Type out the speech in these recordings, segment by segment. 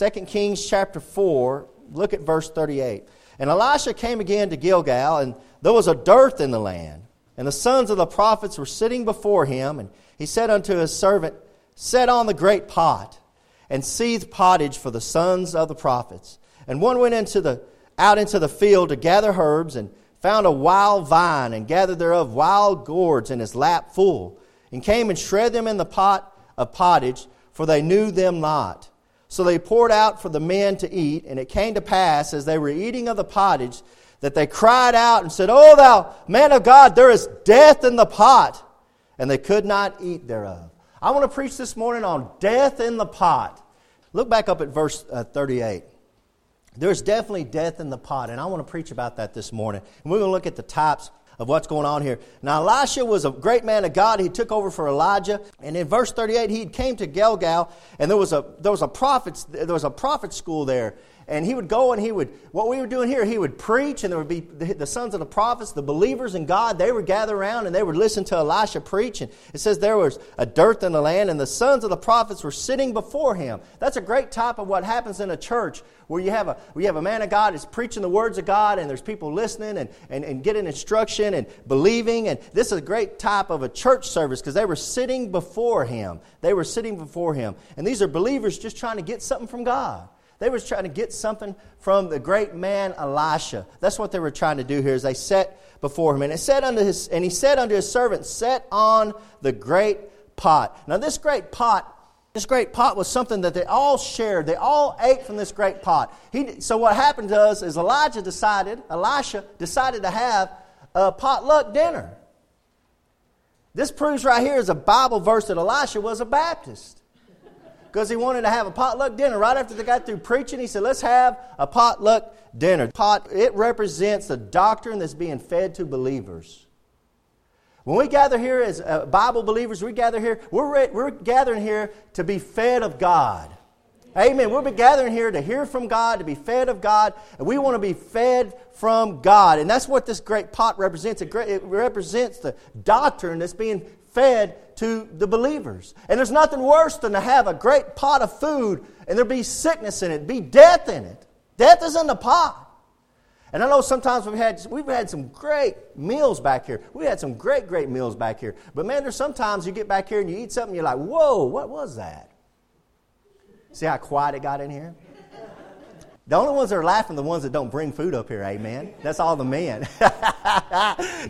2 Kings chapter 4, look at verse 38. And Elisha came again to Gilgal, and there was a dearth in the land. And the sons of the prophets were sitting before him, and he said unto his servant, Set on the great pot, and seethe pottage for the sons of the prophets. And one went into the, out into the field to gather herbs, and found a wild vine, and gathered thereof wild gourds in his lap full, and came and shred them in the pot of pottage, for they knew them not. So they poured out for the men to eat, and it came to pass, as they were eating of the pottage, that they cried out and said, O thou man of God, there is death in the pot. And they could not eat thereof. I want to preach this morning on death in the pot. Look back up at verse uh, 38. There's definitely death in the pot, and I want to preach about that this morning. And we're going to look at the types of what's going on here. Now, Elisha was a great man of God. He took over for Elijah. And in verse 38, he came to Gilgal, and there was a, there was a, prophet's, there was a prophet school there and he would go and he would, what we were doing here, he would preach, and there would be the, the, sons of the prophets, the believers in God, they would gather around and they would listen to Elisha preach. And it says there was a dearth in the land, and the sons of the prophets were sitting before him. That's a great type of what happens in a church where you have a, you have a man of God is preaching the words of God, and there's people listening and, and, and getting instruction and believing. And this is a great type of a church service because they were sitting before him. They were sitting before him. And these are believers just trying to get something from God. They was trying to get something from the great man Elisha. That's what they were trying to do here. Is they set before him, and it said unto his, and he said unto his servant, "Set on the great pot." Now this great pot. This great pot was something that they all shared. They all ate from this great pot. He, so what happened to us is Elijah decided, Elisha decided to have a potluck dinner. This proves right here is a Bible verse that Elisha was a Baptist because he wanted to have a potluck dinner. Right after they got through preaching, he said, Let's have a potluck dinner. Pot, it represents the doctrine that's being fed to believers. When we gather here as uh, Bible believers, we gather here, we're, re- we're gathering here to be fed of God. Amen. We'll be gathering here to hear from God, to be fed of God, and we want to be fed from God. And that's what this great pot represents. It, it represents the doctrine that's being fed to the believers. And there's nothing worse than to have a great pot of food and there be sickness in it, be death in it. Death is in the pot. And I know sometimes we've had, we've had some great meals back here. We had some great, great meals back here. But man, there's sometimes you get back here and you eat something, you're like, whoa, what was that? See how quiet it got in here? The only ones that are laughing are the ones that don't bring food up here, amen? That's all the men.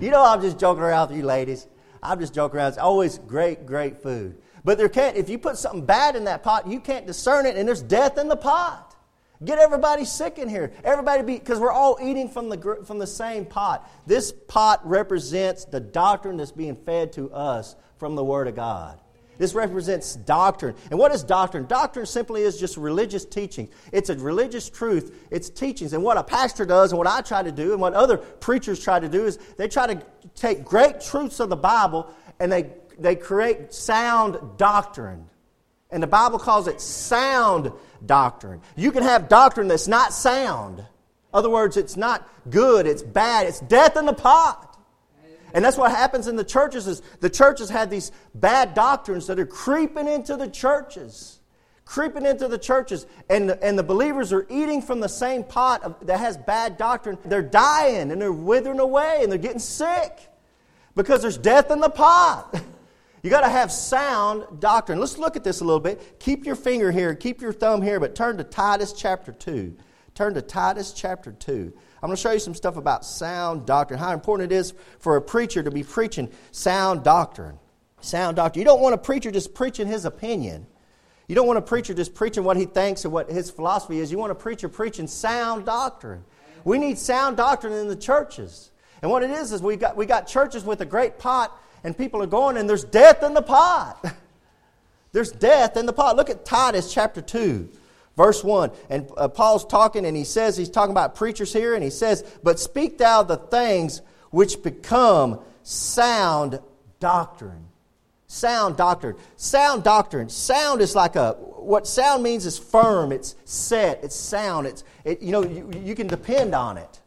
you know I'm just joking around with you ladies. I'm just joking around. It's always great, great food. But there can't, if you put something bad in that pot, you can't discern it, and there's death in the pot. Get everybody sick in here. Everybody be, because we're all eating from the, from the same pot. This pot represents the doctrine that's being fed to us from the Word of God. This represents doctrine. And what is doctrine? Doctrine simply is just religious teaching. It's a religious truth. It's teachings. And what a pastor does, and what I try to do, and what other preachers try to do, is they try to take great truths of the Bible and they, they create sound doctrine. And the Bible calls it sound doctrine. You can have doctrine that's not sound. In other words, it's not good, it's bad, it's death in the pot. And that's what happens in the churches is the churches had these bad doctrines that are creeping into the churches. Creeping into the churches, and, and the believers are eating from the same pot of, that has bad doctrine. They're dying and they're withering away and they're getting sick because there's death in the pot. You got to have sound doctrine. Let's look at this a little bit. Keep your finger here, keep your thumb here, but turn to Titus chapter 2. Turn to Titus chapter 2. I'm going to show you some stuff about sound doctrine, how important it is for a preacher to be preaching sound doctrine. Sound doctrine. You don't want a preacher just preaching his opinion. You don't want a preacher just preaching what he thinks or what his philosophy is. You want a preacher preaching sound doctrine. We need sound doctrine in the churches. And what it is is we got we got churches with a great pot and people are going and there's death in the pot. there's death in the pot. Look at Titus chapter 2. Verse 1, and uh, Paul's talking, and he says, he's talking about preachers here, and he says, But speak thou the things which become sound doctrine. Sound doctrine. Sound doctrine. Sound is like a, what sound means is firm, it's set, it's sound, it's, it, you know, you, you can depend on it.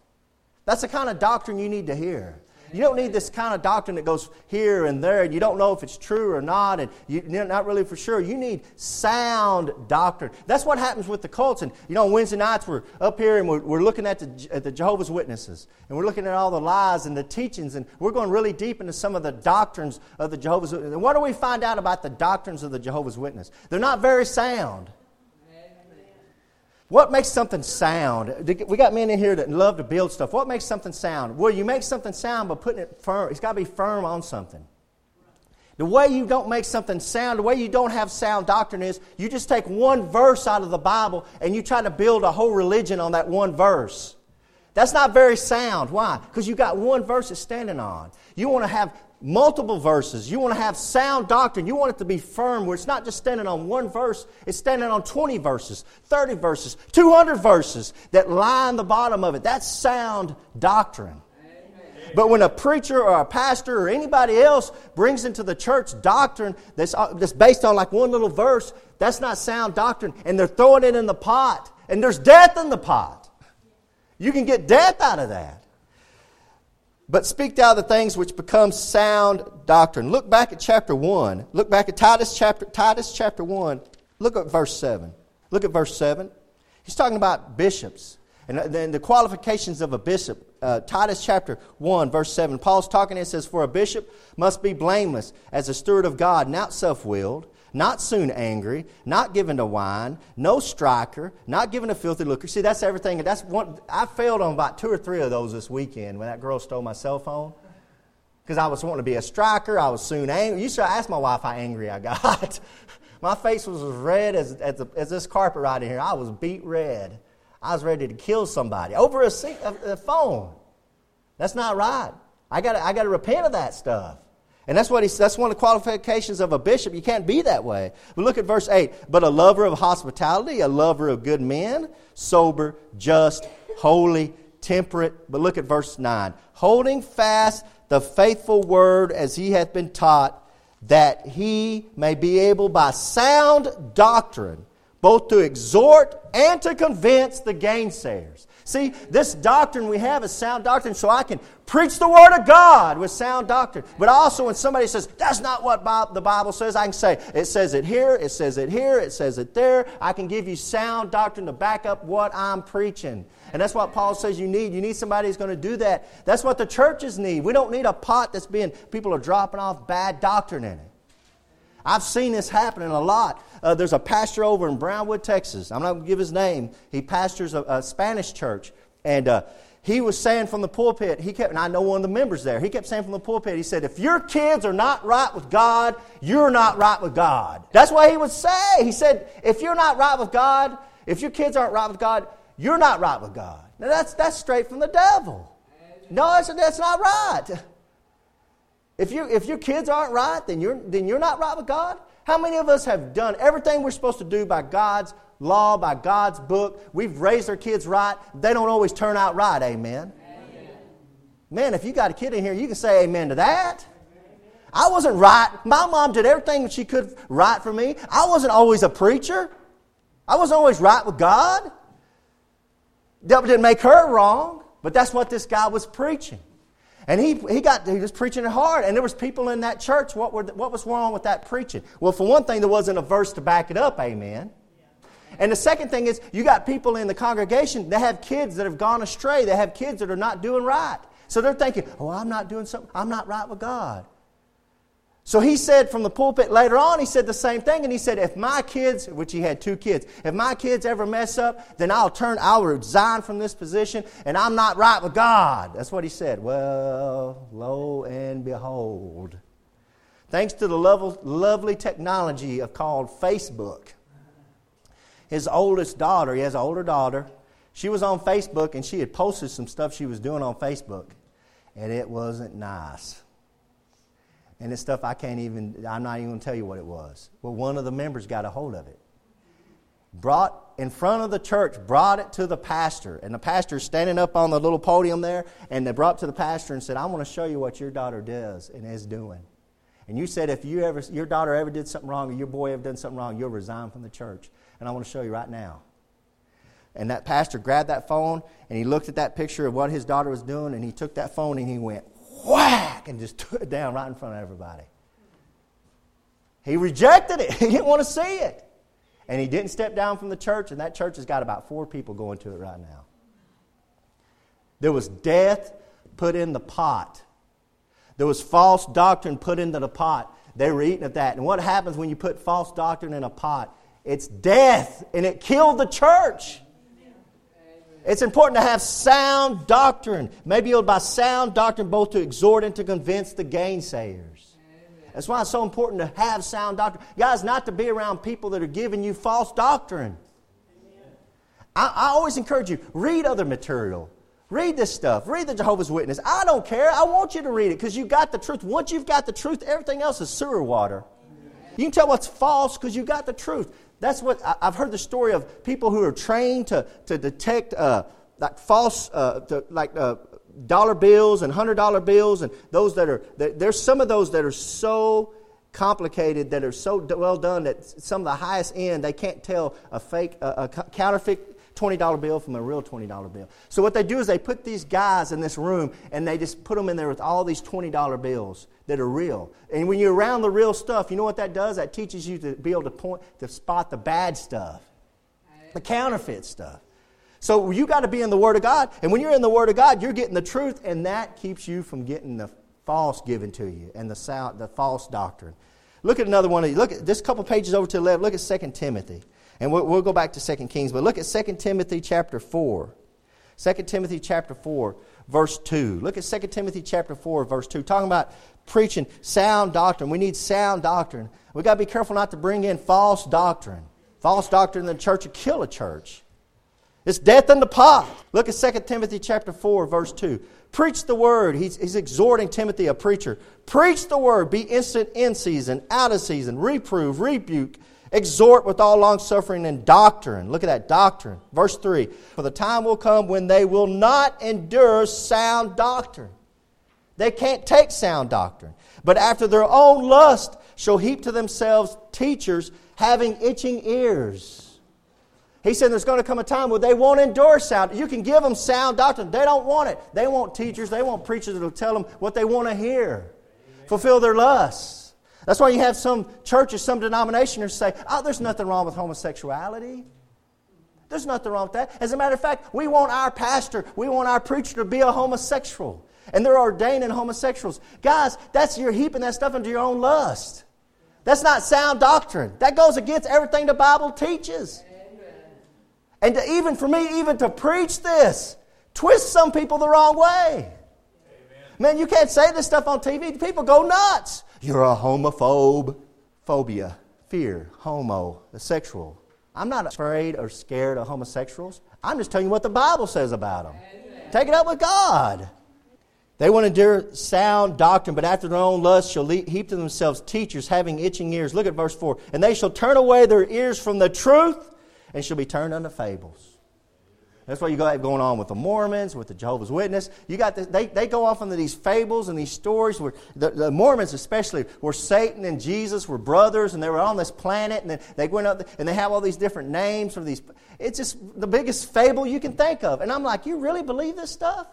That's the kind of doctrine you need to hear. You don't need this kind of doctrine that goes here and there, and you don't know if it's true or not, and you're not really for sure. You need sound doctrine. That's what happens with the cults. And, you know, Wednesday nights, we're up here and we're, we're looking at the, at the Jehovah's Witnesses, and we're looking at all the lies and the teachings, and we're going really deep into some of the doctrines of the Jehovah's Witnesses. And what do we find out about the doctrines of the Jehovah's Witness? They're not very sound. What makes something sound? We got men in here that love to build stuff. What makes something sound? Well, you make something sound by putting it firm. It's got to be firm on something. The way you don't make something sound, the way you don't have sound doctrine is you just take one verse out of the Bible and you try to build a whole religion on that one verse. That's not very sound. Why? Because you got one verse it's standing on. You want to have multiple verses. You want to have sound doctrine. You want it to be firm where it's not just standing on one verse, it's standing on 20 verses, 30 verses, 200 verses that line the bottom of it. That's sound doctrine. But when a preacher or a pastor or anybody else brings into the church doctrine that's, uh, that's based on like one little verse, that's not sound doctrine. And they're throwing it in the pot. And there's death in the pot. You can get death out of that. But speak thou the things which become sound doctrine. Look back at chapter 1. Look back at Titus chapter, Titus chapter 1. Look at verse 7. Look at verse 7. He's talking about bishops and then the qualifications of a bishop. Uh, Titus chapter 1, verse 7. Paul's talking and says, For a bishop must be blameless as a steward of God, not self willed not soon angry, not given to wine, no striker, not given to filthy lucre. See, that's everything. That's one. I failed on about two or three of those this weekend when that girl stole my cell phone. Because I was wanting to be a striker, I was soon angry. You should ask my wife how angry I got. my face was as red as, as, the, as, this carpet right here. I was beet red. I was ready to kill somebody over a, a, a phone. That's not right. I got I to repent of that stuff. And that's what he, that's one of the qualifications of a bishop. You can't be that way. But look at verse 8. But a lover of hospitality, a lover of good men, sober, just, holy, temperate. But look at verse 9. Holding fast the faithful word as he hath been taught, that he may be able by sound doctrine both to exhort and to convince the gainsayers. See, this doctrine we have is sound doctrine, so I can preach the Word of God with sound doctrine. But also, when somebody says, that's not what the Bible says, I can say, it says it here, it says it here, it says it there. I can give you sound doctrine to back up what I'm preaching. And that's what Paul says you need. You need somebody who's going to do that. That's what the churches need. We don't need a pot that's being, people are dropping off bad doctrine in it. I've seen this happening a lot. Uh, there's a pastor over in Brownwood, Texas. I'm not going to give his name. He pastors a, a Spanish church. And uh, he was saying from the pulpit, he kept, and I know one of the members there, he kept saying from the pulpit, he said, if your kids are not right with God, you're not right with God. That's what he would say. He said, if you're not right with God, if your kids aren't right with God, you're not right with God. Now that's, that's straight from the devil. No, that's, that's not right. If, you, if your kids aren't right, then you're, then you're not right with God. How many of us have done everything we're supposed to do by God's law, by God's book? We've raised our kids right. They don't always turn out right, amen? amen. Man, if you got a kid in here, you can say amen to that. I wasn't right. My mom did everything she could right for me. I wasn't always a preacher. I wasn't always right with God. That didn't make her wrong, but that's what this guy was preaching. And he, he, got, he was preaching it hard, and there was people in that church. What, were, what was wrong with that preaching? Well, for one thing, there wasn't a verse to back it up, amen. And the second thing is, you got people in the congregation that have kids that have gone astray. They have kids that are not doing right. So they're thinking, oh, I'm not doing something, I'm not right with God. So he said from the pulpit later on, he said the same thing. And he said, if my kids, which he had two kids, if my kids ever mess up, then I'll turn, I'll resign from this position and I'm not right with God. That's what he said. Well, lo and behold. Thanks to the lovely technology of called Facebook, his oldest daughter, he has an older daughter, she was on Facebook and she had posted some stuff she was doing on Facebook. And it wasn't nice and it's stuff I can't even, I'm not even going to tell you what it was. Well, one of the members got a hold of it. Brought in front of the church, brought it to the pastor. And the pastor's standing up on the little podium there, and they brought to the pastor and said, I want to show you what your daughter does and is doing. And you said if you ever, your daughter ever did something wrong or your boy ever done something wrong, you'll resign from the church. And I want to show you right now. And that pastor grabbed that phone and he looked at that picture of what his daughter was doing and he took that phone and he went, whack, and just took it down right in front of everybody. He rejected it. He didn't want to see it. And he didn't step down from the church, and that church has got about four people going to it right now. There was death put in the pot. There was false doctrine put into the pot. They were eating of that. And what happens when you put false doctrine in a pot? It's death, and it killed the church. It's important to have sound doctrine. Maybe you'll by sound doctrine both to exhort and to convince the gainsayers. That's why it's so important to have sound doctrine. Guys, not to be around people that are giving you false doctrine. I, I always encourage you, read other material. Read this stuff. Read the Jehovah's Witness. I don't care. I want you to read it because you got the truth. Once you've got the truth, everything else is sewer water. You can tell what's false because you got the truth. That's what I've heard the story of people who are trained to, to detect uh, like false, uh, to, like uh, dollar bills and hundred dollar bills, and those that are there's some of those that are so complicated that are so well done that some of the highest end they can't tell a fake, a, a counterfeit $20 bill from a real $20 bill. So what they do is they put these guys in this room and they just put them in there with all these $20 bills that are real. And when you're around the real stuff, you know what that does? That teaches you to be able to point to spot the bad stuff, the counterfeit stuff. So you got to be in the Word of God. And when you're in the Word of God, you're getting the truth, and that keeps you from getting the false given to you and the, the false doctrine. Look at another one of these. Look at this couple pages over to the left. Look at 2 Timothy. And we'll, we'll go back to 2 Kings, but look at 2 Timothy chapter 4. 2 Timothy chapter 4, verse 2. Look at 2 Timothy chapter 4, verse 2. Talking about preaching sound doctrine. We need sound doctrine. We've got to be careful not to bring in false doctrine. False doctrine in the church will kill a church. It's death in the pot. Look at 2 Timothy chapter 4, verse 2. Preach the word. He's, he's exhorting Timothy, a preacher. Preach the word. Be instant in season, out of season. Reprove, rebuke, exhort with all longsuffering and doctrine. Look at that doctrine. Verse 3 For the time will come when they will not endure sound doctrine. They can't take sound doctrine, but after their own lust shall heap to themselves teachers having itching ears he said there's going to come a time where they won't endure sound. You can give them sound doctrine. They don't want it. They want teachers, they want preachers that will tell them what they want to hear, fulfill their lusts. That's why you have some churches, some denominations say, oh, there's nothing wrong with homosexuality. There's nothing wrong with that. As a matter of fact, we want our pastor, we want our preacher to be a homosexual. And they're ordaining homosexuals. Guys, that's you're heaping that stuff into your own lust. That's not sound doctrine. That goes against everything the Bible teaches. And to, even for me, even to preach this, twist some people the wrong way. Amen. Man, you can't say this stuff on TV. People go nuts. You're a homophobe. Phobia, fear, homo, the sexual. I'm not afraid or scared of homosexuals. I'm just telling you what the Bible says about them. Amen. Take it up with God. They want to endure sound doctrine, but after their own lust shall heap to themselves teachers having itching ears. Look at verse 4. And they shall turn away their ears from the truth and shall be turned unto fables. That's what you got going on with the Mormons, with the Jehovah's Witness. You got they, they go off into these fables and these stories where the, the, Mormons especially where Satan and Jesus were brothers and they were on this planet and then they went up and they have all these different names for these. It's just the biggest fable you can think of. And I'm like, you really believe this stuff?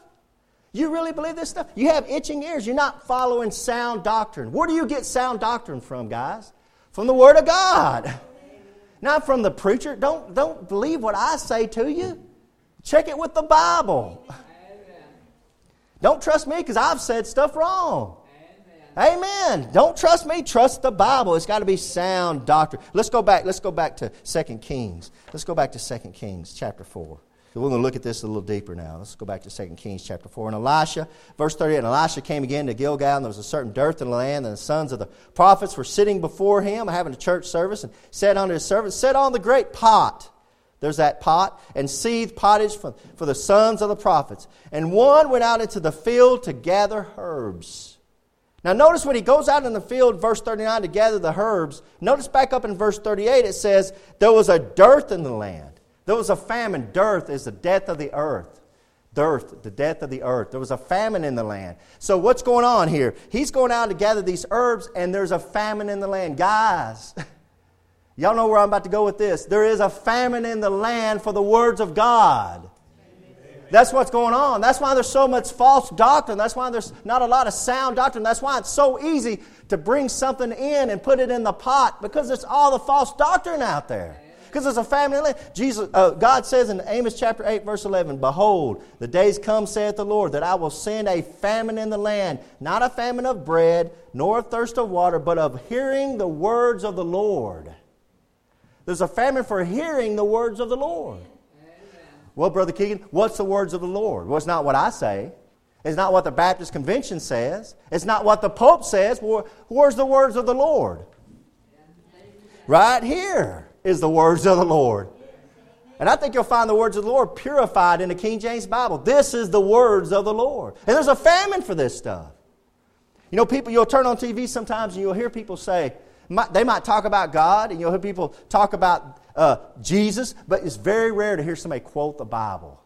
You really believe this stuff? You have itching ears. You're not following sound doctrine. Where do you get sound doctrine from, guys? From the Word of God. Not from the preacher. Don't, don't believe what I say to you. Check it with the Bible. Amen. Don't trust me because I've said stuff wrong. Amen. Amen. Don't trust me. Trust the Bible. It's got to be sound doctrine. Let's go back. Let's go back to 2 Kings. Let's go back to 2 Kings chapter 4. We're going to look at this a little deeper now. Let's go back to 2 Kings chapter 4. And Elisha, verse 38, and Elisha came again to Gilgal, and there was a certain dearth in the land, and the sons of the prophets were sitting before him, having a church service, and said unto his servants, Set on the great pot. There's that pot, and seethe pottage for, for the sons of the prophets. And one went out into the field to gather herbs. Now, notice when he goes out in the field, verse 39, to gather the herbs, notice back up in verse 38, it says, There was a dearth in the land. There was a famine. Dearth is the death of the earth. Dearth, the death of the earth. There was a famine in the land. So, what's going on here? He's going out to gather these herbs, and there's a famine in the land. Guys, y'all know where I'm about to go with this. There is a famine in the land for the words of God. That's what's going on. That's why there's so much false doctrine. That's why there's not a lot of sound doctrine. That's why it's so easy to bring something in and put it in the pot because it's all the false doctrine out there. Because there's a family. Jesus, uh, God says in Amos chapter 8, verse 11, Behold, the days come, saith the Lord, that I will send a famine in the land, not a famine of bread, nor of thirst of water, but of hearing the words of the Lord. There's a famine for hearing the words of the Lord. Well, Brother Keegan, what's the words of the Lord? Well, it's not what I say. It's not what the Baptist Convention says. It's not what the Pope says. Where's the words of the Lord? Right here is the words of the Lord. And I think you'll find the words of the Lord purified in the King James Bible. This is the words of the Lord. And there's a famine for this stuff. You know, people, you'll turn on TV sometimes and you'll hear people say, they might talk about God and you'll hear people talk about uh, Jesus, but it's very rare to hear somebody quote the Bible.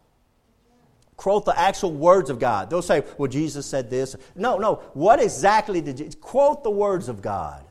Quote the actual words of God. They'll say, well, Jesus said this. No, no. What exactly did you quote the words of God?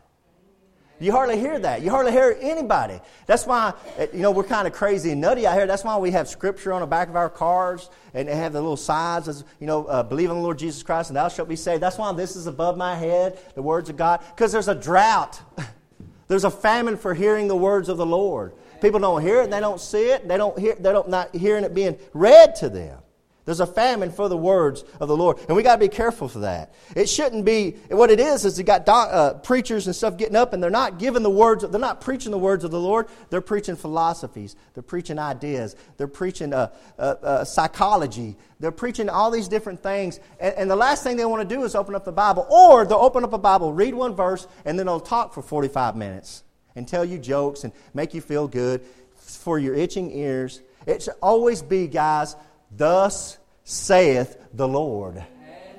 You hardly hear that. You hardly hear anybody. That's why, eh, you know, we're kind of crazy and nutty out here. That's why we have scripture on the back of our cars and they have the little signs, as, you know, uh, believe in the Lord Jesus Christ and thou shalt be saved. That's why this is above my head, the words of God, because there's a drought. there's a famine for hearing the words of the Lord. People don't hear it, they don't see it, they don't hear, they don't not hearing it being read to them. There's a famine for the words of the Lord. And we got to be careful for that. It shouldn't be, what it is, is you got uh, preachers and stuff getting up and they're not giving the words, they're not preaching the words of the Lord. They're preaching philosophies. They're preaching ideas. They're preaching uh, uh, uh psychology. They're preaching all these different things. And, and the last thing they want to do is open up the Bible. Or they'll open up a Bible, read one verse, and then they'll talk for 45 minutes and tell you jokes and make you feel good for your itching ears. It should always be, guys, Thus saith the Lord.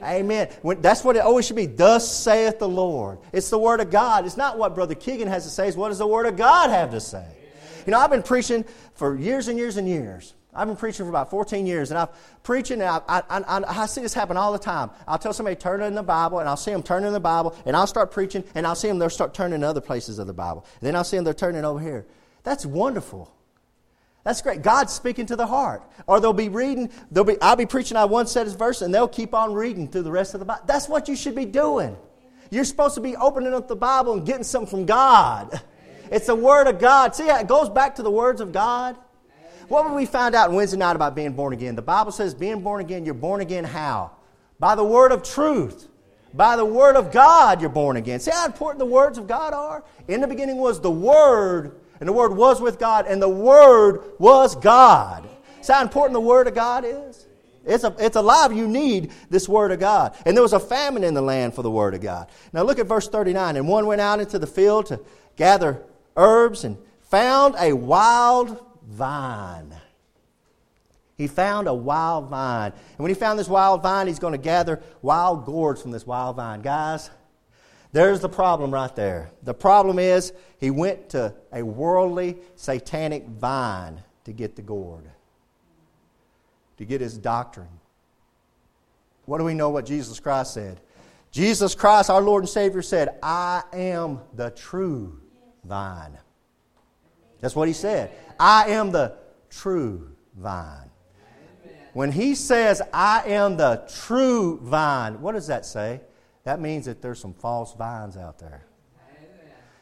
Amen. When, that's what it always should be. Thus saith the Lord. It's the Word of God. It's not what Brother Keegan has to say, it's what does the Word of God have to say. You know, I've been preaching for years and years and years. I've been preaching for about 14 years, and I'm preaching, and I, I, I, I, see this happen all the time. I'll tell somebody, turn in the Bible, and I'll see them turn in the Bible, and I'll start preaching, and I'll see them, they'll start turning in other places of the Bible. And then I'll see them, they're turning over here. That's wonderful. That's great. God's speaking to the heart. Or they'll be reading, they'll be, I'll be preaching on one set of verse and they'll keep on reading through the rest of the Bible. That's what you should be doing. You're supposed to be opening up the Bible and getting something from God. It's the Word of God. See how it goes back to the words of God? What would we found out Wednesday night about being born again? The Bible says being born again, you're born again how? By the Word of truth. By the Word of God, you're born again. See how important the words of God are? In the beginning was the Word, and the Word was with God, and the Word was God. See how important the Word of God is? It's, a, it's alive. You need this Word of God. And there was a famine in the land for the Word of God. Now look at verse 39. And one went out into the field to gather herbs and found a wild vine. He found a wild vine. And when he found this wild vine, he's going to gather wild gourds from this wild vine. Guys, there's the problem right there. The problem is he went to a worldly, satanic vine to get the gourd, to get his doctrine. What do we know what Jesus Christ said? Jesus Christ, our Lord and Savior, said, I am the true vine. That's what he said. I am the true vine. When he says, I am the true vine, what does that say? That means that there's some false vines out there.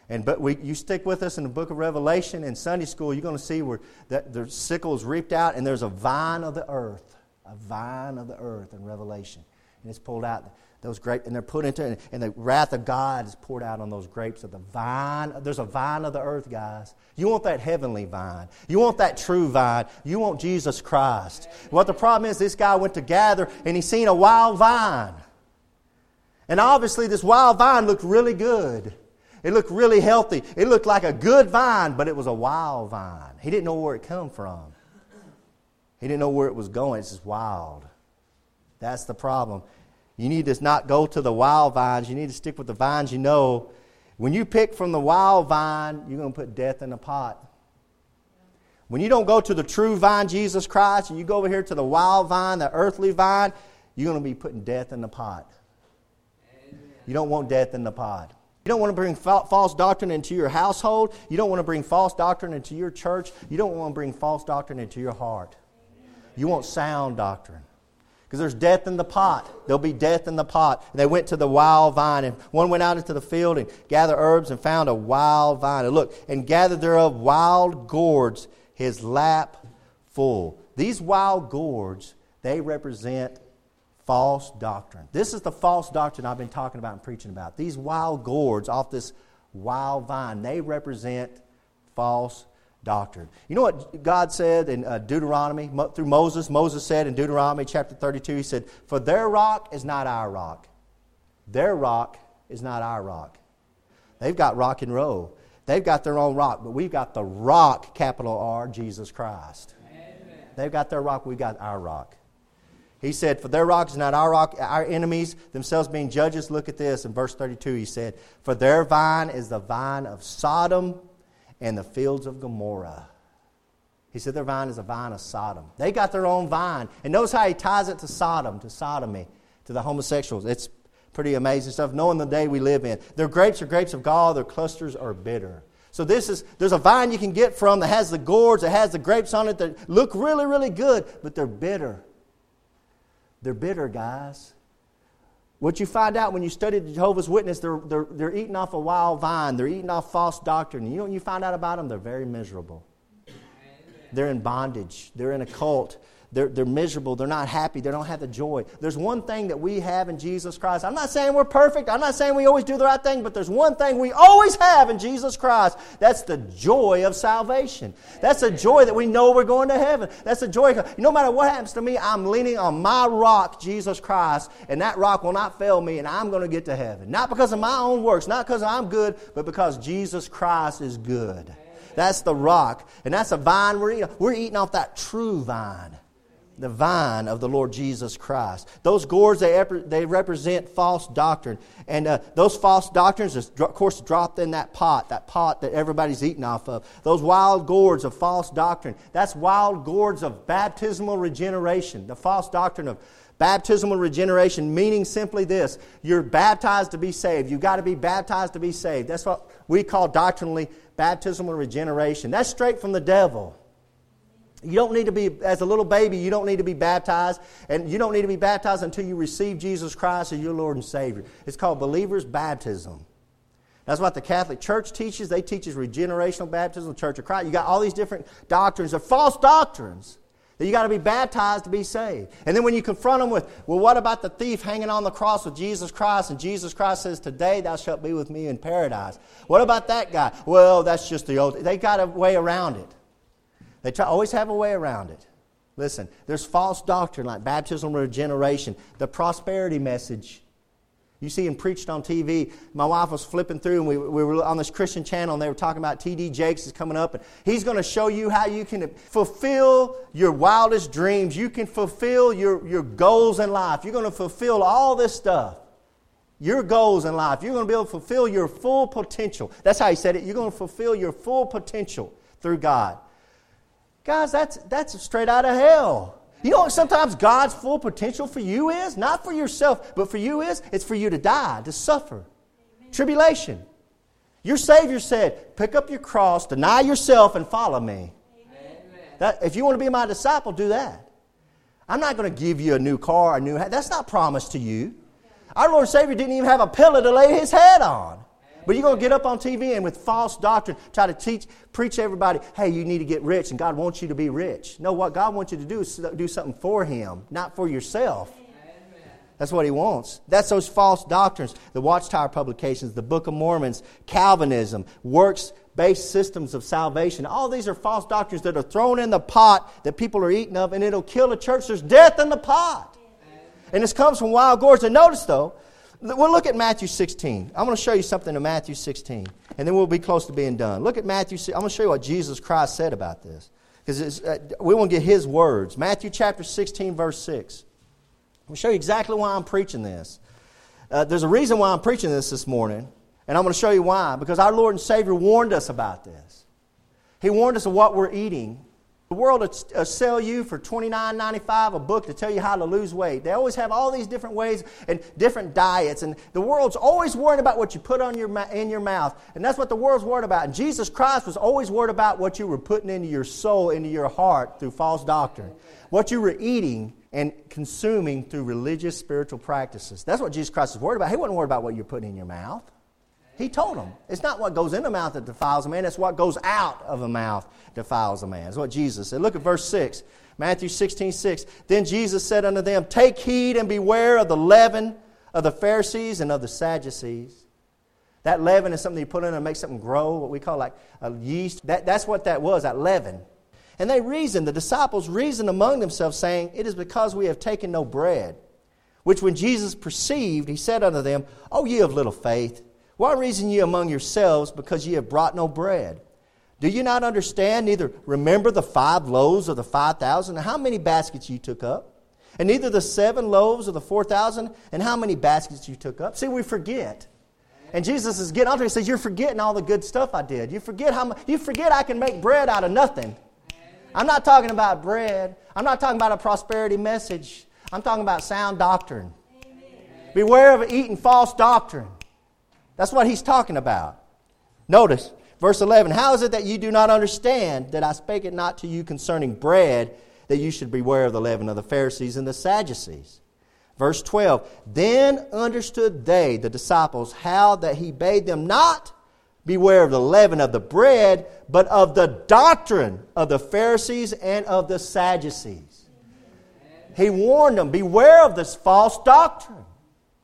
And but we, you stick with us in the book of Revelation in Sunday school, you're going to see where that the sickle is reaped out, and there's a vine of the earth, a vine of the earth in Revelation, and it's pulled out. Those grapes, and they're put into, and the wrath of God is poured out on those grapes of the vine. There's a vine of the earth, guys. You want that heavenly vine. You want that true vine. You want Jesus Christ. What the problem is, this guy went to gather, and he seen a wild vine. And obviously, this wild vine looked really good. It looked really healthy. It looked like a good vine, but it was a wild vine. He didn't know where it come from. He didn't know where it was going. It's just wild. That's the problem. You need to not go to the wild vines. You need to stick with the vines you know. When you pick from the wild vine, you're going to put death in the pot. When you don't go to the true vine, Jesus Christ, and you go over here to the wild vine, the earthly vine, you're going to be putting death in the pot. You don't want death in the pod. You don't want to bring false doctrine into your household. You don't want to bring false doctrine into your church. You don't want to bring false doctrine into your heart. You want sound doctrine. Because there's death in the pot. There'll be death in the pot. And they went to the wild vine, and one went out into the field and gathered herbs and found a wild vine. And look, and gathered thereof wild gourds, his lap full. These wild gourds, they represent false doctrine. This is the false doctrine I've been talking about and preaching about. These wild gourds off this wild vine, they represent false doctrine. You know what God said in uh, Deuteronomy through Moses? Moses said in Deuteronomy chapter 32, he said, For their rock is not our rock. Their rock is not our rock. They've got rock and roll. They've got their own rock, but we've got the rock, capital R, Jesus Christ. Amen. They've got their rock, we got our rock. He said, For their rock is not our rock, our enemies, themselves being judges. Look at this in verse 32. He said, For their vine is the vine of Sodom and the fields of Gomorrah. He said their vine is a vine of Sodom. They got their own vine. And notice how he ties it to Sodom, to sodomy, to the homosexuals. It's pretty amazing stuff, knowing the day we live in. Their grapes are grapes of gall, their clusters are bitter. So this is there's a vine you can get from that has the gourds, that has the grapes on it that look really, really good, but they're bitter. They're bitter, guys. What you find out when you study the Jehovah's Witness, they're, they're, they're eating off a wild vine. They're eating off false doctrine. You know what you find out about them? They're very miserable. They're in bondage. They're in a cult. They're, they're miserable. They're not happy. They don't have the joy. There's one thing that we have in Jesus Christ. I'm not saying we're perfect. I'm not saying we always do the right thing, but there's one thing we always have in Jesus Christ. That's the joy of salvation. That's the joy that we know we're going to heaven. That's the joy. No matter what happens to me, I'm leaning on my rock, Jesus Christ, and that rock will not fail me, and I'm going to get to heaven. Not because of my own works, not because I'm good, but because Jesus Christ is good. That's the rock. And that's a vine we're eating. We're eating off that true vine the vine of the Lord Jesus Christ. Those gourds, they, they represent false doctrine. And uh, those false doctrines, of course, dropped in that pot, that pot that everybody's eating off of. Those wild gourds of false doctrine, that's wild gourds of baptismal regeneration. The false doctrine of baptismal regeneration, meaning simply this you're baptized to be saved. You've got to be baptized to be saved. That's what we call doctrinally baptismal regeneration. That's straight from the devil. You don't need to be, as a little baby, you don't need to be baptized. And you don't need to be baptized until you receive Jesus Christ as your Lord and Savior. It's called believer's baptism. That's what the Catholic Church teaches. They teach regenerational baptism, Church of Christ. You got all these different doctrines. They're false doctrines. That you got to be baptized to be saved. And then when you confront them with, well, what about the thief hanging on the cross with Jesus Christ? And Jesus Christ says, Today thou shalt be with me in paradise. What about that guy? Well, that's just the old. They got a way around it. They try, always have a way around it. Listen, there's false doctrine like baptismal regeneration, the prosperity message. You see him preached on TV. My wife was flipping through, and we, we were on this Christian channel, and they were talking about T.D. Jakes is coming up, and he's going to show you how you can fulfill your wildest dreams. You can fulfill your, your goals in life. You're going to fulfill all this stuff. Your goals in life. You're going to be able to fulfill your full potential. That's how he said it. You're going to fulfill your full potential through God. Guys, that's, that's straight out of hell. You know what sometimes God's full potential for you is? Not for yourself, but for you is? It's for you to die, to suffer. Tribulation. Your Savior said, Pick up your cross, deny yourself, and follow me. That, if you want to be my disciple, do that. I'm not going to give you a new car, a new hat. That's not promised to you. Our Lord and Savior didn't even have a pillow to lay his head on. But you're going to get up on TV and with false doctrine try to teach, preach everybody, hey, you need to get rich and God wants you to be rich. No, what God wants you to do is do something for Him, not for yourself. That's what He wants. That's those false doctrines. The Watchtower publications, the Book of Mormons, Calvinism, works based systems of salvation. All these are false doctrines that are thrown in the pot that people are eating of, and it'll kill the church. There's death in the pot. And this comes from wild gourds. And notice, though, We'll look at Matthew 16. I'm going to show you something in Matthew 16, and then we'll be close to being done. Look at Matthew. I'm going to show you what Jesus Christ said about this, because uh, we want to get His words. Matthew chapter 16, verse 6. I'm going to show you exactly why I'm preaching this. Uh, there's a reason why I'm preaching this this morning, and I'm going to show you why. Because our Lord and Savior warned us about this. He warned us of what we're eating The world will uh, sell you for $29.95 a book to tell you how to lose weight. They always have all these different ways and different diets. And the world's always worried about what you put on your, in your mouth. And that's what the world's worried about. And Jesus Christ was always worried about what you were putting into your soul, into your heart through false doctrine. What you were eating and consuming through religious, spiritual practices. That's what Jesus Christ was worried about. He wasn't worried about what you're putting in your mouth. He told them. It's not what goes in the mouth that defiles a man, it's what goes out of the mouth that defiles a man. That's what Jesus said. Look at verse 6. Matthew 16, 6. Then Jesus said unto them, Take heed and beware of the leaven of the Pharisees and of the Sadducees. That leaven is something you put in and make something grow, what we call like a yeast. That, that's what that was, that leaven. And they reasoned, the disciples reasoned among themselves, saying, It is because we have taken no bread. Which when Jesus perceived, he said unto them, O ye of little faith, why reason ye among yourselves because ye have brought no bread? Do you not understand, neither remember the five loaves of the five thousand, and how many baskets you took up? And neither the seven loaves of the four thousand, and how many baskets you took up? See, we forget. And Jesus is getting to He says, You're forgetting all the good stuff I did. You forget how you forget I can make bread out of nothing. I'm not talking about bread. I'm not talking about a prosperity message. I'm talking about sound doctrine. Amen. Beware of eating false doctrine. That's what he's talking about. Notice, verse 11 How is it that you do not understand that I spake it not to you concerning bread, that you should beware of the leaven of the Pharisees and the Sadducees? Verse 12 Then understood they, the disciples, how that he bade them not beware of the leaven of the bread, but of the doctrine of the Pharisees and of the Sadducees. He warned them beware of this false doctrine.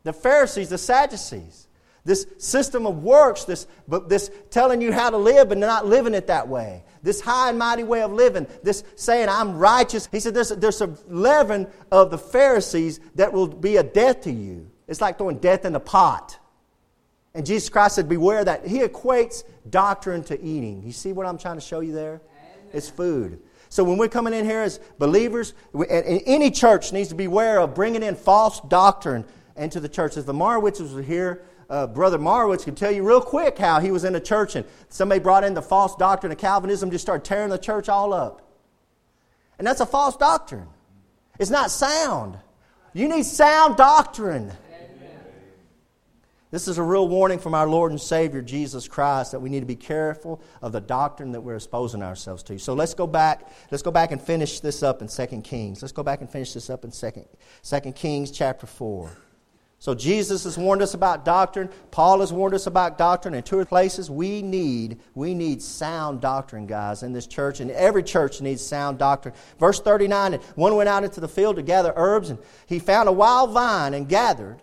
The Pharisees, the Sadducees. This system of works, this, but this telling you how to live but not living it that way. This high and mighty way of living, this saying, I'm righteous. He said, there's, there's a leaven of the Pharisees that will be a death to you. It's like throwing death in a pot. And Jesus Christ said, Beware that. He equates doctrine to eating. You see what I'm trying to show you there? Amen. It's food. So when we're coming in here as believers, and any church needs to beware of bringing in false doctrine into the church. As the Marwitzes were here, uh, Brother Marwitz can tell you real quick how he was in a church and somebody brought in the false doctrine of Calvinism, just started tearing the church all up. And that's a false doctrine. It's not sound. You need sound doctrine. This is a real warning from our Lord and Savior Jesus Christ that we need to be careful of the doctrine that we're exposing ourselves to. So let's go back. Let's go back and finish this up in 2 Kings. Let's go back and finish this up in 2, 2 Kings chapter 4. So Jesus has warned us about doctrine. Paul has warned us about doctrine. In two places, we need we need sound doctrine, guys, in this church, and every church needs sound doctrine. Verse 39, and one went out into the field to gather herbs, and he found a wild vine and gathered,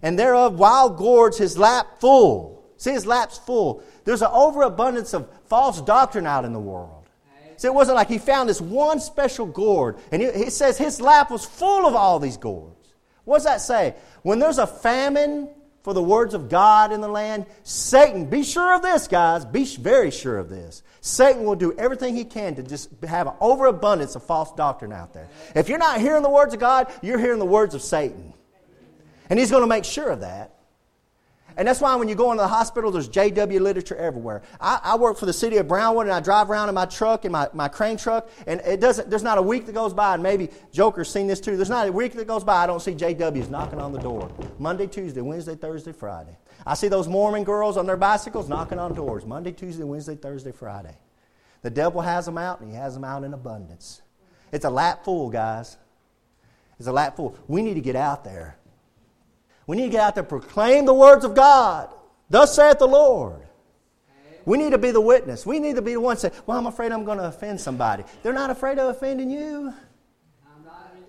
and thereof wild gourds his lap full. See, his lap's full. There's an overabundance of false doctrine out in the world. See, it wasn't like he found this one special gourd, and he, he says his lap was full of all these gourds. What does that say? When there's a famine for the words of God in the land, Satan, be sure of this, guys, be very sure of this. Satan will do everything he can to just have an overabundance of false doctrine out there. If you're not hearing the words of God, you're hearing the words of Satan. And he's going to make sure of that. And that's why when you go into the hospital, there's JW literature everywhere. I, I, work for the city of Brownwood, and I drive around in my truck, in my, my crane truck, and it doesn't, there's not a week that goes by, and maybe Joker's seen this too. There's not a week that goes by I don't see JWs knocking on the door. Monday, Tuesday, Wednesday, Thursday, Friday. I see those Mormon girls on their bicycles knocking on doors Monday, Tuesday, Wednesday, Thursday, Friday. The devil has them out, and he has them out in abundance. It's a lap full, guys. It's a lap full. We need to get out there we need to get out there and proclaim the words of God. Thus saith the Lord. We need to be the witness. We need to be the one say, Well, I'm afraid I'm going to offend somebody. They're not afraid of offending you.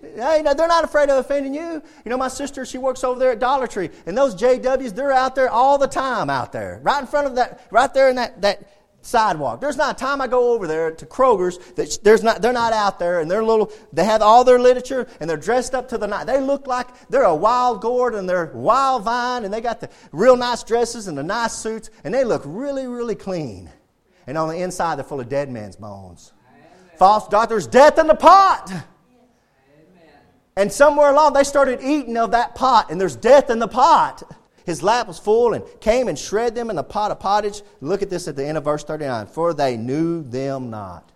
Hey, no, they're not afraid of offending you. You know, my sister, she works over there at Dollar Tree, and those JWs, they're out there all the time out there, right in front of that, right there in that, that sidewalk. There's not a time I go over there to Kroger's that there's not, they're not out there and they're little, they have all their literature and they're dressed up to the night. They look like they're a wild gourd and they're wild vine and they got the real nice dresses and the nice suits and they look really, really clean. And on the inside, they're full of dead man's bones. Amen. False doctors, death in the pot. Amen. And somewhere along, they started eating of that pot and there's death in the pot. His lap was full and came and shred them in the pot of pottage. Look at this at the end of verse 39. For they knew them not.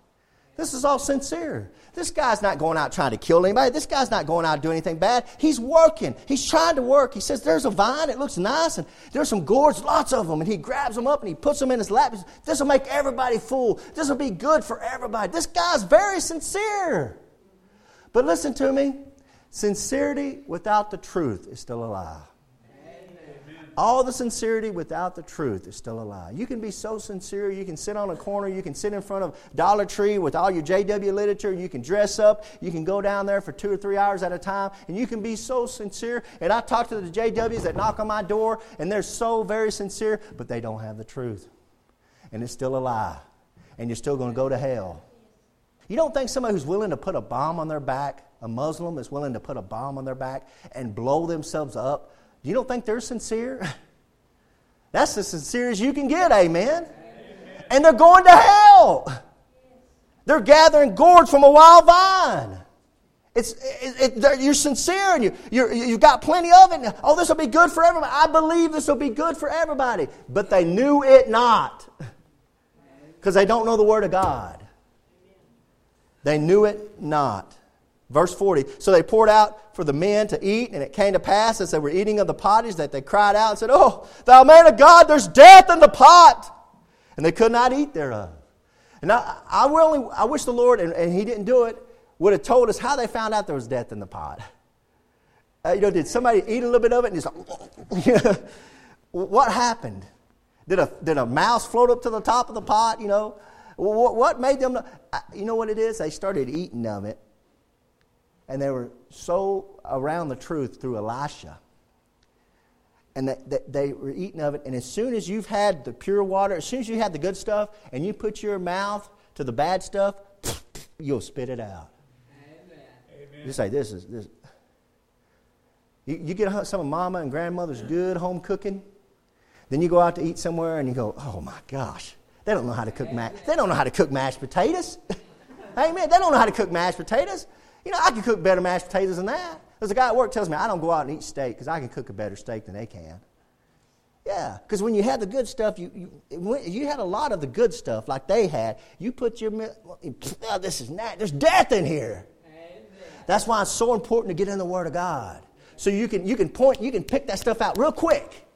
This is all sincere. This guy's not going out trying to kill anybody. This guy's not going out doing anything bad. He's working. He's trying to work. He says, There's a vine. It looks nice. And there's some gourds, lots of them. And he grabs them up and he puts them in his lap. This will make everybody full. This will be good for everybody. This guy's very sincere. But listen to me sincerity without the truth is still a lie. All the sincerity without the truth is still a lie. You can be so sincere, you can sit on a corner, you can sit in front of Dollar Tree with all your JW literature, you can dress up, you can go down there for two or three hours at a time, and you can be so sincere. And I talk to the JWs that knock on my door, and they're so very sincere, but they don't have the truth. And it's still a lie. And you're still going to go to hell. You don't think somebody who's willing to put a bomb on their back, a Muslim is willing to put a bomb on their back and blow themselves up you don't think they're sincere? That's as sincere as you can get, amen? amen. And they're going to hell. They're gathering gourds from a wild vine. It's, it, it, you're sincere and you, you you've got plenty of it. oh, this will be good for everybody. I believe this will be good for everybody. But they knew it not because they don't know the Word of God. They knew it not. Verse 40 So they poured out for the men to eat, and it came to pass as they were eating of the pottage that they cried out and said, Oh, thou man of God, there's death in the pot. And they could not eat thereof. And I, I, really, I wish the Lord, and, and He didn't do it, would have told us how they found out there was death in the pot. Uh, you know, did somebody eat a little bit of it and just like, what happened? Did a, did a mouse float up to the top of the pot? You know, what, what made them? You know what it is? They started eating of it and they were so around the truth through Elisha. And that, that they were eating of it. And as soon as you've had the pure water, as soon as you had the good stuff, and you put your mouth to the bad stuff, you'll spit it out. Amen. You say, This is this. You, you get some of mama and grandmother's good home cooking, then you go out to eat somewhere and you go, Oh my gosh, they don't know how to cook mash. They don't know how to cook mashed potatoes. Amen. They don't know how to cook mashed potatoes. You know, I can cook better mashed potatoes than that. There's a guy at work tells me I don't go out and eat steak because I can cook a better steak than they can. Yeah, because when you had the good stuff, you, you, you had a lot of the good stuff like they had. You put your, oh, this is not, there's death in here. Amen. That's why it's so important to get in the Word of God. So you can, you can point, you can pick that stuff out real quick.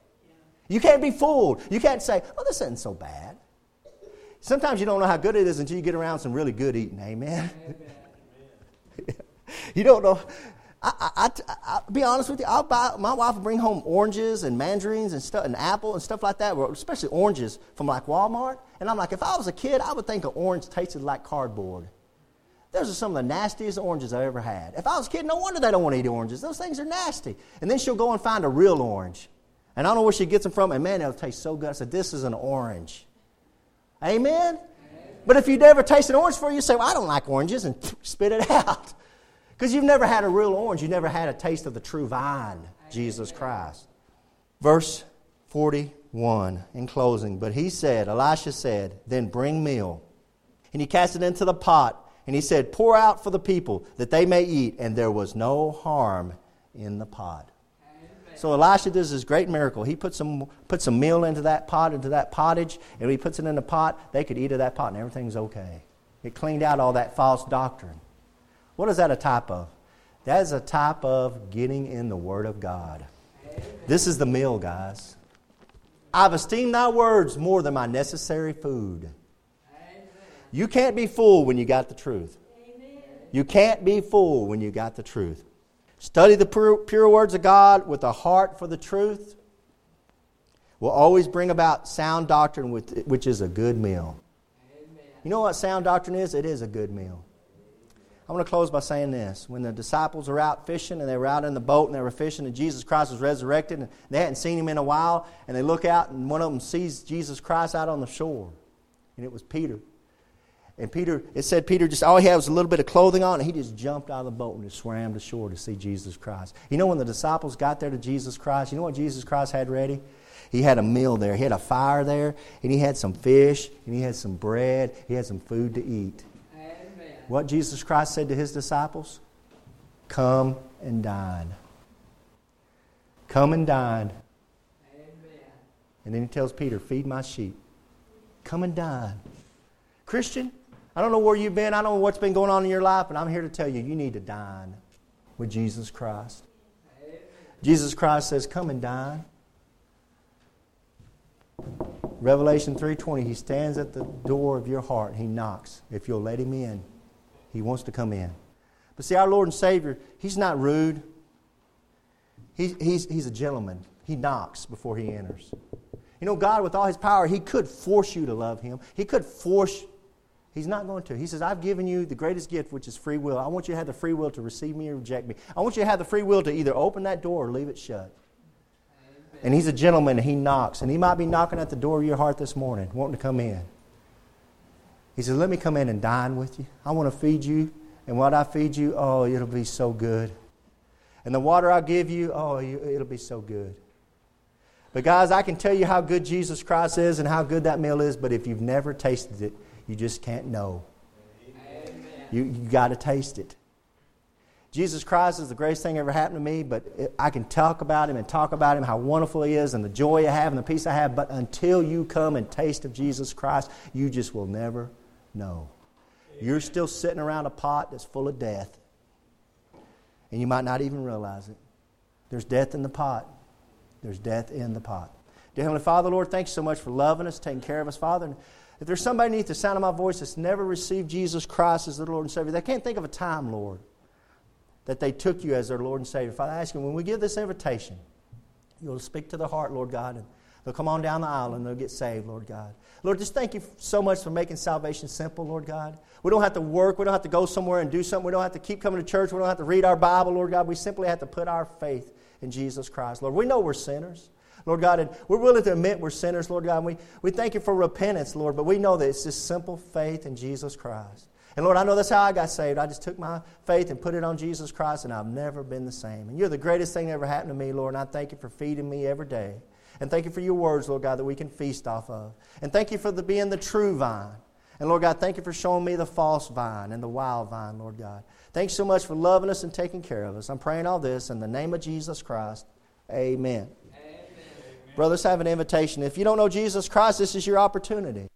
You can't be fooled. You can't say, oh, this isn't so bad. Sometimes you don't know how good it is until you get around some really good eating. Amen. Amen. you don't know. I, I, will be honest with you. I'll buy, my wife will bring home oranges and mandarins and stuff, and apple and stuff like that, especially oranges from like Walmart. And I'm like, if I was a kid, I would think an orange tasted like cardboard. Those are some of the nastiest oranges I've ever had. If I was a kid, no wonder they don't want to eat oranges. Those things are nasty. And then she'll go and find a real orange. And I don't know where she gets them from. And man, it'll taste so good. I said, this is an orange. Amen? But if you never tasted orange before, you say, well, I don't like oranges, and spit it out. Because you've never had a real orange. You've never had a taste of the true vine, Jesus Christ. Verse 41 in closing. But he said, Elisha said, Then bring meal. And he cast it into the pot. And he said, Pour out for the people that they may eat. And there was no harm in the pot. So Elisha does this great miracle. He puts some, puts some meal into that pot, into that pottage, and he puts it in the pot. They could eat of that pot, and everything's okay. It cleaned out all that false doctrine. What is that a type of? That is a type of getting in the Word of God. This is the meal, guys. I've esteemed thy words more than my necessary food. You can't be fooled when you got the truth. You can't be fooled when you got the truth. Study the pure, pure words of God with a heart for the truth will always bring about sound doctrine, which is a good meal. Amen. You know what sound doctrine is? It is a good meal. I want to close by saying this. When the disciples were out fishing and they were out in the boat and they were fishing and Jesus Christ was resurrected and they hadn't seen him in a while and they look out and one of them sees Jesus Christ out on the shore. And it was Peter. And Peter, it said Peter just, all he had was a little bit of clothing on, and he just jumped out of the boat and just swam to shore to see Jesus Christ. You know, when the disciples got there to Jesus Christ, you know what Jesus Christ had ready? He had a meal there. He had a fire there, and he had some fish, and he had some bread, he had some food to eat. Amen. What Jesus Christ said to his disciples? Come and dine. Come and dine. Amen. And then he tells Peter, Feed my sheep. Come and dine. Christian, I don't know where you've been. I don't know what's been going on in your life, but I'm here to tell you, you need to dine with Jesus Christ. Jesus Christ says, "Come and dine." Revelation 3:20, he stands at the door of your heart. He knocks. If you'll let him in, he wants to come in. But see, our Lord and Savior, he's not rude. He, he's, he's a gentleman. He knocks before he enters. You know, God, with all his power, he could force you to love him. He could force He's not going to. He says, I've given you the greatest gift, which is free will. I want you to have the free will to receive me or reject me. I want you to have the free will to either open that door or leave it shut. And he's a gentleman, and he knocks. And he might be knocking at the door of your heart this morning, wanting to come in. He says, Let me come in and dine with you. I want to feed you. And what I feed you, oh, it'll be so good. And the water I give you, oh, it'll be so good. But, guys, I can tell you how good Jesus Christ is and how good that meal is, but if you've never tasted it, you just can't know. Amen. You, you got to taste it. Jesus Christ is the greatest thing ever happened to me, but I can talk about him and talk about him, how wonderful he is, and the joy I have and the peace I have. But until you come and taste of Jesus Christ, you just will never know. You're still sitting around a pot that's full of death, and you might not even realize it. There's death in the pot. There's death in the pot. Dear Heavenly Father, Lord, thank you so much for loving us, taking care of us, Father. If there's somebody beneath the sound of my voice that's never received Jesus Christ as their Lord and Savior, they can't think of a time, Lord, that they took you as their Lord and Savior. Father, I ask you, when we give this invitation, you'll speak to the heart, Lord God, and they'll come on down the aisle and they'll get saved, Lord God. Lord, just thank you so much for making salvation simple, Lord God. We don't have to work. We don't have to go somewhere and do something. We don't have to keep coming to church. We don't have to read our Bible, Lord God. We simply have to put our faith in Jesus Christ. Lord, we know we're sinners. Lord God, and we're willing to admit we're sinners, Lord God. And we, we thank you for repentance, Lord, but we know that it's just simple faith in Jesus Christ. And Lord, I know that's how I got saved. I just took my faith and put it on Jesus Christ, and I've never been the same. And you're the greatest thing that ever happened to me, Lord, and I thank you for feeding me every day. And thank you for your words, Lord God, that we can feast off of. And thank you for the, being the true vine. And Lord God, thank you for showing me the false vine and the wild vine, Lord God. Thanks so much for loving us and taking care of us. I'm praying all this in the name of Jesus Christ. Amen. Brothers have an invitation. If you don't know Jesus Christ, this is your opportunity.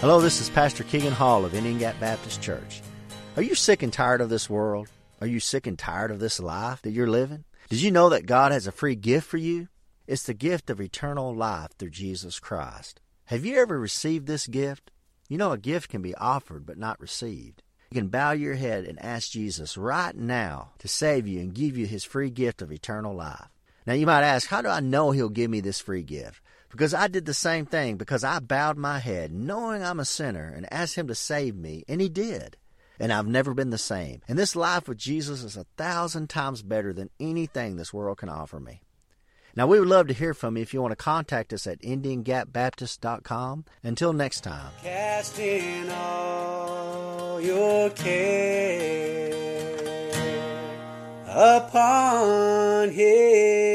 Hello, this is Pastor Keegan Hall of Indian Gap Baptist Church. Are you sick and tired of this world? Are you sick and tired of this life that you're living? Did you know that God has a free gift for you? It's the gift of eternal life through Jesus Christ. Have you ever received this gift? You know, a gift can be offered but not received. You can bow your head and ask Jesus right now to save you and give you his free gift of eternal life. Now, you might ask, how do I know he'll give me this free gift? Because I did the same thing, because I bowed my head, knowing I'm a sinner, and asked him to save me, and he did. And I've never been the same. And this life with Jesus is a thousand times better than anything this world can offer me. Now, we would love to hear from you if you want to contact us at IndianGapBaptist.com. Until next time. All your care upon Him.